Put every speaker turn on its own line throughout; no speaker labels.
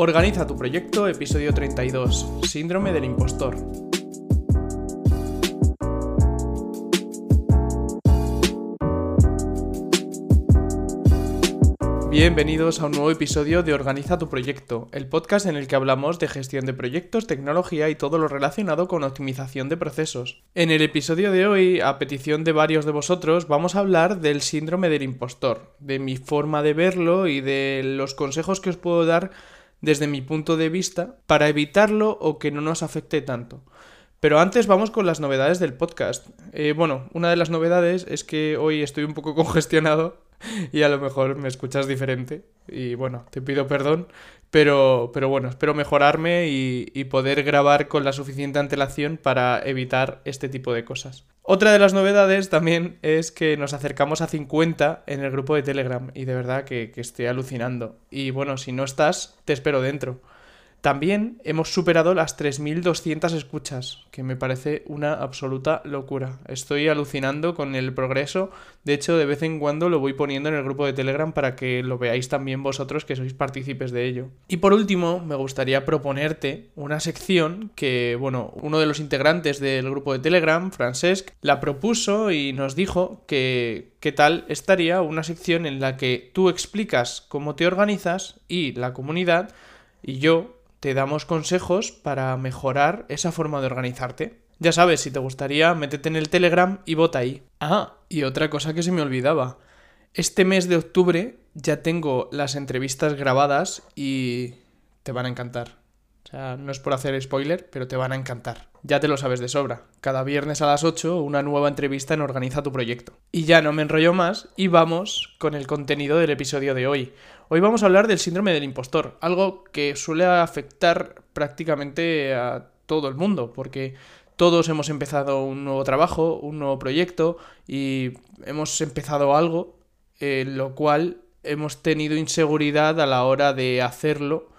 Organiza tu proyecto, episodio 32, Síndrome del impostor. Bienvenidos a un nuevo episodio de Organiza tu proyecto, el podcast en el que hablamos de gestión de proyectos, tecnología y todo lo relacionado con optimización de procesos. En el episodio de hoy, a petición de varios de vosotros, vamos a hablar del síndrome del impostor, de mi forma de verlo y de los consejos que os puedo dar desde mi punto de vista para evitarlo o que no nos afecte tanto. Pero antes vamos con las novedades del podcast. Eh, bueno, una de las novedades es que hoy estoy un poco congestionado y a lo mejor me escuchas diferente. Y bueno, te pido perdón, pero, pero bueno, espero mejorarme y, y, poder grabar con la suficiente antelación para evitar este tipo de cosas. Otra de las novedades también es que nos acercamos a 50 en el grupo de Telegram y de verdad que, que estoy alucinando. Y bueno, si no estás, te espero dentro. También hemos superado las 3.200 escuchas, que me parece una absoluta locura. Estoy alucinando con el progreso. De hecho, de vez en cuando lo voy poniendo en el grupo de Telegram para que lo veáis también vosotros que sois partícipes de ello. Y por último, me gustaría proponerte una sección que, bueno, uno de los integrantes del grupo de Telegram, Francesc, la propuso y nos dijo que qué tal estaría una sección en la que tú explicas cómo te organizas y la comunidad y yo te damos consejos para mejorar esa forma de organizarte. Ya sabes, si te gustaría, métete en el Telegram y vota ahí. Ah, y otra cosa que se me olvidaba. Este mes de octubre ya tengo las entrevistas grabadas y te van a encantar. O sea, no es por hacer spoiler, pero te van a encantar. Ya te lo sabes de sobra. Cada viernes a las 8 una nueva entrevista en Organiza tu proyecto. Y ya no me enrollo más y vamos con el contenido del episodio de hoy. Hoy vamos a hablar del síndrome del impostor, algo que suele afectar prácticamente a todo el mundo, porque todos hemos empezado un nuevo trabajo, un nuevo proyecto y hemos empezado algo en lo cual hemos tenido inseguridad a la hora de hacerlo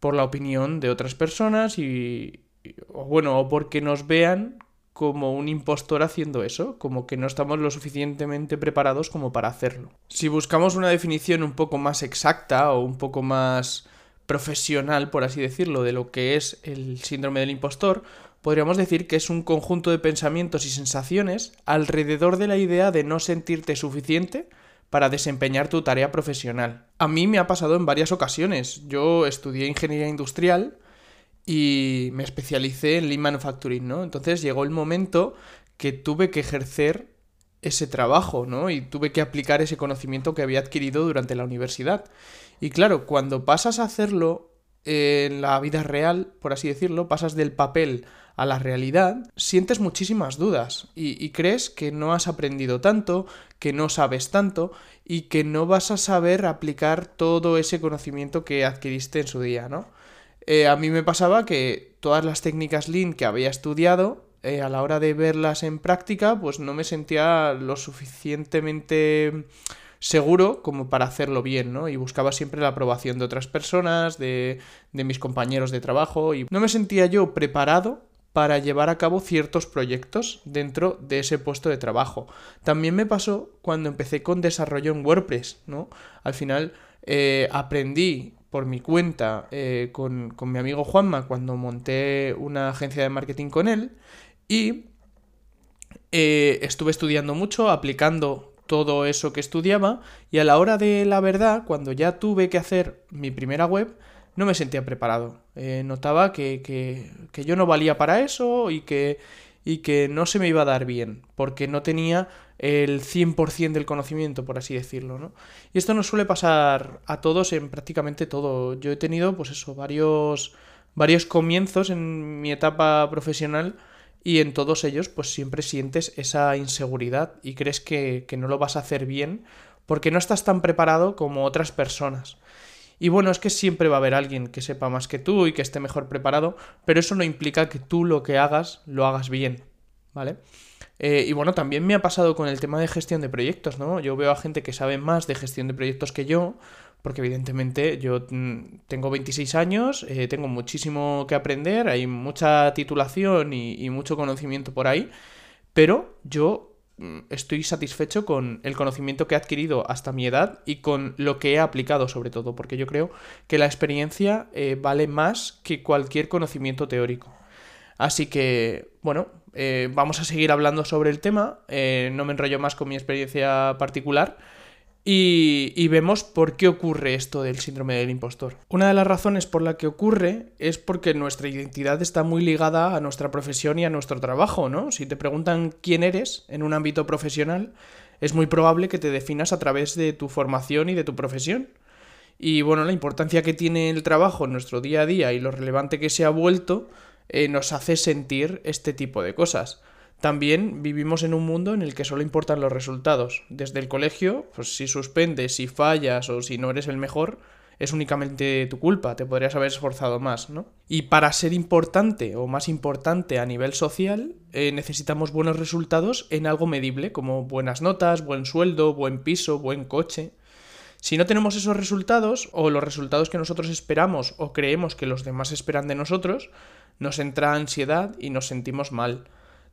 por la opinión de otras personas y, o bueno, o porque nos vean como un impostor haciendo eso, como que no estamos lo suficientemente preparados como para hacerlo. Si buscamos una definición un poco más exacta o un poco más profesional, por así decirlo, de lo que es el síndrome del impostor, podríamos decir que es un conjunto de pensamientos y sensaciones alrededor de la idea de no sentirte suficiente para desempeñar tu tarea profesional. A mí me ha pasado en varias ocasiones. Yo estudié ingeniería industrial y me especialicé en Lean Manufacturing, ¿no? Entonces llegó el momento que tuve que ejercer ese trabajo, ¿no? Y tuve que aplicar ese conocimiento que había adquirido durante la universidad. Y claro, cuando pasas a hacerlo en la vida real, por así decirlo, pasas del papel a la realidad, sientes muchísimas dudas y, crees que no has aprendido tanto, que no sabes tanto y que no vas a saber aplicar todo ese conocimiento que adquiriste en su día, ¿no? Eh, a mí me pasaba que todas las técnicas Lean que había estudiado, eh, a la hora de verlas en práctica, pues no me sentía lo suficientemente seguro como para hacerlo bien, ¿no? Y buscaba siempre la aprobación de otras personas, de, de mis compañeros de trabajo, y no me sentía yo preparado para llevar a cabo ciertos proyectos dentro de ese puesto de trabajo. También me pasó cuando empecé con desarrollo en WordPress, ¿no? Al final eh, aprendí por mi cuenta eh, con, con, mi amigo Juanma cuando monté una agencia de marketing con él y eh, estuve estudiando mucho, aplicando todo eso que estudiaba y a la hora de la verdad, cuando ya tuve que hacer mi primera web, no me sentía preparado. Eh, notaba que, que, que yo no valía para eso y que, y que no se me iba a dar bien, porque no tenía el 100% del conocimiento, por así decirlo, ¿no? Y esto nos suele pasar a todos en prácticamente todo. Yo he tenido, pues eso, varios, varios comienzos en mi etapa profesional y en todos ellos, pues siempre sientes esa inseguridad y crees que, que no lo vas a hacer bien porque no estás tan preparado como otras personas. Y bueno, es que siempre va a haber alguien que sepa más que tú y que esté mejor preparado, pero eso no implica que tú lo que hagas lo hagas bien, ¿vale? Eh, y bueno, también me ha pasado con el tema de gestión de proyectos, ¿no? Yo veo a gente que sabe más de gestión de proyectos que yo, porque evidentemente yo mm, tengo 26 años, eh, tengo muchísimo que aprender, hay mucha titulación y, mucho conocimiento por ahí, pero yo mm, estoy satisfecho con el conocimiento que he adquirido hasta mi edad y con lo que he aplicado sobre todo, porque yo creo que la experiencia eh, vale más que cualquier conocimiento teórico. Así que, bueno, eh, vamos a seguir hablando sobre el tema, no me enrollo más con mi experiencia particular. Y, vemos por qué ocurre esto del síndrome del impostor. Una de las razones por la que ocurre es porque nuestra identidad está muy ligada a nuestra profesión y a nuestro trabajo, ¿no? Si te preguntan quién eres en un ámbito profesional, es muy probable que te definas a través de tu formación y de tu profesión. Y bueno, la importancia que tiene el trabajo en nuestro día a día y lo relevante que se ha vuelto eh, nos hace sentir este tipo de cosas. También vivimos en un mundo en el que solo importan los resultados. Desde el colegio, pues si suspendes, si fallas o si no eres el mejor, es únicamente tu culpa, te podrías haber esforzado más, ¿no? Y para ser importante o más importante a nivel social, eh, necesitamos buenos resultados en algo medible, como buenas notas, buen sueldo, buen piso, buen coche. Si no tenemos esos resultados, o los resultados que nosotros esperamos o creemos que los demás esperan de nosotros, nos entra ansiedad y nos sentimos mal.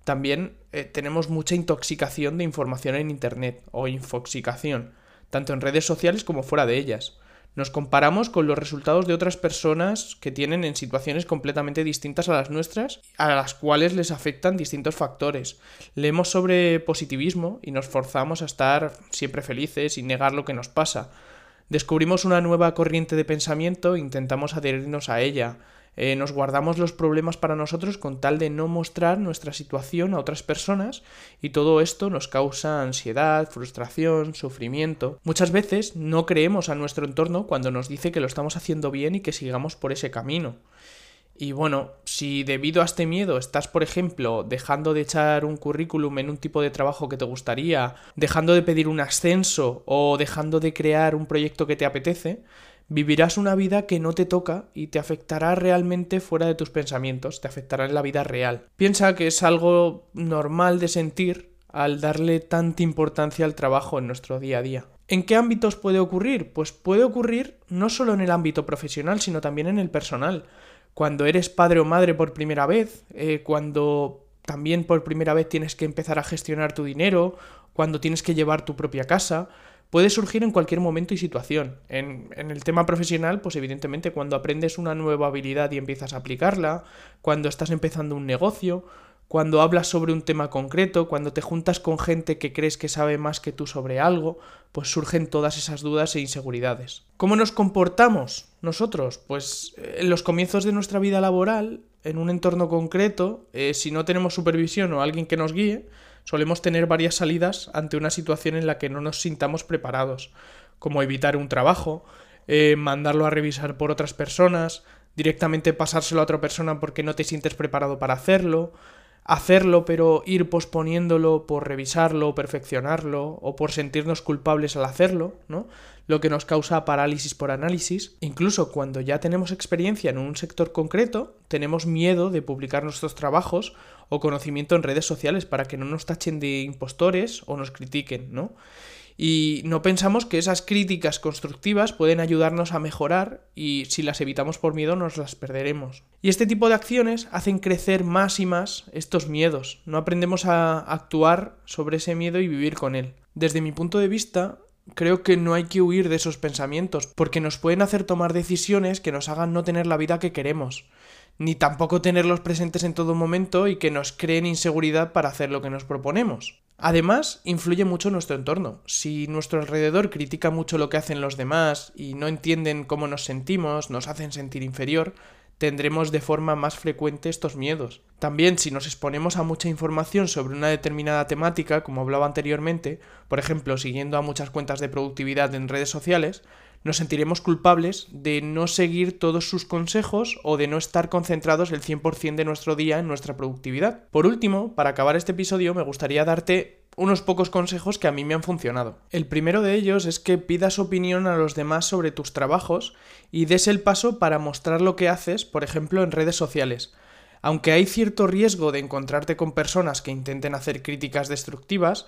También eh, tenemos mucha intoxicación de información en Internet o infoxicación, tanto en redes sociales como fuera de ellas. Nos comparamos con los resultados de otras personas que tienen en situaciones completamente distintas a las nuestras, a las cuales les afectan distintos factores. Leemos sobre positivismo y nos forzamos a estar siempre felices y negar lo que nos pasa. Descubrimos una nueva corriente de pensamiento e intentamos adherirnos a ella. Eh, nos guardamos los problemas para nosotros con tal de no mostrar nuestra situación a otras personas y todo esto nos causa ansiedad, frustración, sufrimiento. Muchas veces no creemos a nuestro entorno cuando nos dice que lo estamos haciendo bien y que sigamos por ese camino. Y bueno, si debido a este miedo estás, por ejemplo, dejando de echar un currículum en un tipo de trabajo que te gustaría, dejando de pedir un ascenso o dejando de crear un proyecto que te apetece, vivirás una vida que no te toca y te afectará realmente fuera de tus pensamientos, te afectará en la vida real. Piensa que es algo normal de sentir al darle tanta importancia al trabajo en nuestro día a día. ¿En qué ámbitos puede ocurrir? Pues puede ocurrir no solo en el ámbito profesional, sino también en el personal. Cuando eres padre o madre por primera vez, eh, cuando también por primera vez tienes que empezar a gestionar tu dinero, cuando tienes que llevar tu propia casa, puede surgir en cualquier momento y situación. En, el tema profesional, pues evidentemente cuando aprendes una nueva habilidad y empiezas a aplicarla, cuando estás empezando un negocio, cuando hablas sobre un tema concreto, cuando te juntas con gente que crees que sabe más que tú sobre algo, pues surgen todas esas dudas e inseguridades. ¿Cómo nos comportamos nosotros? Pues eh, en los comienzos de nuestra vida laboral, en un entorno concreto, eh, si no tenemos supervisión o alguien que nos guíe, solemos tener varias salidas ante una situación en la que no nos sintamos preparados, como evitar un trabajo, eh, mandarlo a revisar por otras personas, directamente pasárselo a otra persona porque no te sientes preparado para hacerlo, hacerlo pero ir posponiéndolo por revisarlo, perfeccionarlo o por sentirnos culpables al hacerlo, ¿no? Lo que nos causa parálisis por análisis. Incluso cuando ya tenemos experiencia en un sector concreto, tenemos miedo de publicar nuestros trabajos o conocimiento en redes sociales para que no nos tachen de impostores o nos critiquen, ¿no? Y no pensamos que esas críticas constructivas pueden ayudarnos a mejorar y si las evitamos por miedo nos las perderemos. Y este tipo de acciones hacen crecer más y más estos miedos. No aprendemos a actuar sobre ese miedo y vivir con él. Desde mi punto de vista, creo que no hay que huir de esos pensamientos, porque nos pueden hacer tomar decisiones que nos hagan no tener la vida que queremos, ni tampoco tenerlos presentes en todo momento y que nos creen inseguridad para hacer lo que nos proponemos. Además, influye mucho nuestro entorno. Si nuestro alrededor critica mucho lo que hacen los demás y no entienden cómo nos sentimos, nos hacen sentir inferior, tendremos de forma más frecuente estos miedos. También si nos exponemos a mucha información sobre una determinada temática, como hablaba anteriormente, por ejemplo, siguiendo a muchas cuentas de productividad en redes sociales, nos sentiremos culpables de no seguir todos sus consejos o de no estar concentrados el 100% de nuestro día en nuestra productividad. Por último, para acabar este episodio me gustaría darte unos pocos consejos que a mí me han funcionado. El primero de ellos es que pidas opinión a los demás sobre tus trabajos y des el paso para mostrar lo que haces, por ejemplo, en redes sociales. Aunque hay cierto riesgo de encontrarte con personas que intenten hacer críticas destructivas,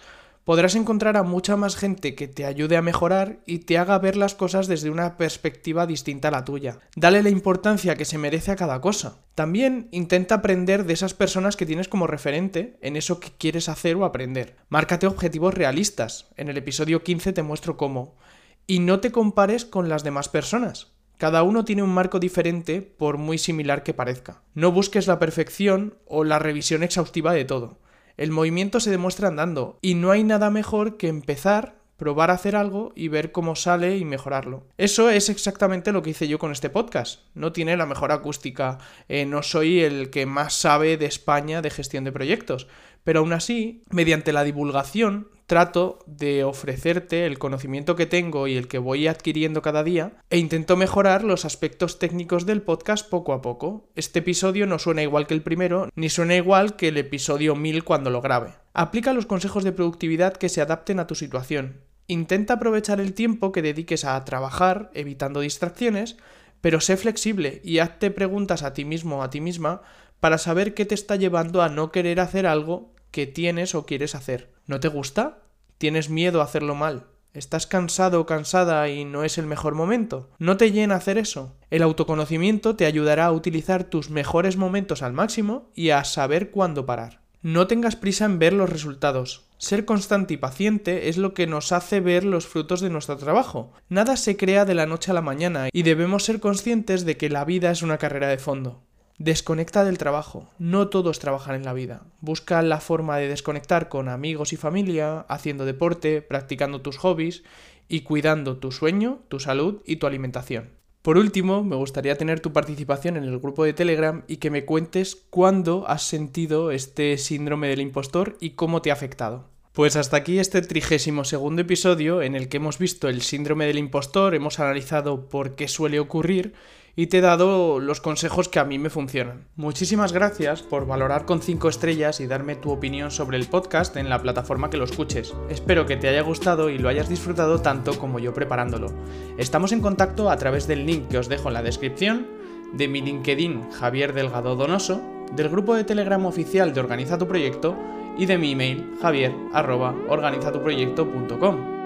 Podrás encontrar a mucha más gente que te ayude a mejorar y te haga ver las cosas desde una perspectiva distinta a la tuya. Dale la importancia que se merece a cada cosa. También intenta aprender de esas personas que tienes como referente en eso que quieres hacer o aprender. Márcate objetivos realistas. En el episodio 15 te muestro cómo. Y no te compares con las demás personas. Cada uno tiene un marco diferente por muy similar que parezca. No busques la perfección o la revisión exhaustiva de todo. El movimiento se demuestra andando y no hay nada mejor que empezar, probar a hacer algo y ver cómo sale y mejorarlo. Eso es exactamente lo que hice yo con este podcast. No tiene la mejor acústica, eh, no soy el que más sabe de España de gestión de proyectos, pero aún así, mediante la divulgación, trato de ofrecerte el conocimiento que tengo y el que voy adquiriendo cada día e intento mejorar los aspectos técnicos del podcast poco a poco. Este episodio no suena igual que el primero, ni suena igual que el episodio 1000 cuando lo grabe. Aplica los consejos de productividad que se adapten a tu situación. Intenta aprovechar el tiempo que dediques a trabajar, evitando distracciones, pero sé flexible y hazte preguntas a ti mismo o a ti misma para saber qué te está llevando a no querer hacer algo que tienes o quieres hacer. ¿No te gusta? ¿Tienes miedo a hacerlo mal? ¿Estás cansado o cansada y no es el mejor momento? ¿No te llena hacer eso? El autoconocimiento te ayudará a utilizar tus mejores momentos al máximo y a saber cuándo parar. No tengas prisa en ver los resultados. Ser constante y paciente es lo que nos hace ver los frutos de nuestro trabajo. Nada se crea de la noche a la mañana y debemos ser conscientes de que la vida es una carrera de fondo. Desconecta del trabajo. No todos trabajan en la vida. Busca la forma de desconectar con amigos y familia, haciendo deporte, practicando tus hobbies y cuidando tu sueño, tu salud y tu alimentación. Por último, me gustaría tener tu participación en el grupo de Telegram y que me cuentes cuándo has sentido este síndrome del impostor y cómo te ha afectado. Pues hasta aquí este trigésimo segundo episodio en el que hemos visto el síndrome del impostor, hemos analizado por qué suele ocurrir y te he dado los consejos que a mí me funcionan. Muchísimas gracias por valorar con 5 estrellas y darme tu opinión sobre el podcast en la plataforma que lo escuches. Espero que te haya gustado y lo hayas disfrutado tanto como yo preparándolo. Estamos en contacto a través del link que os dejo en la descripción, de mi LinkedIn Javier Delgado Donoso, del grupo de Telegram oficial de Organiza tu Proyecto y de mi email javier.organizatuproyecto.com.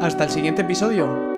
Hasta el siguiente episodio.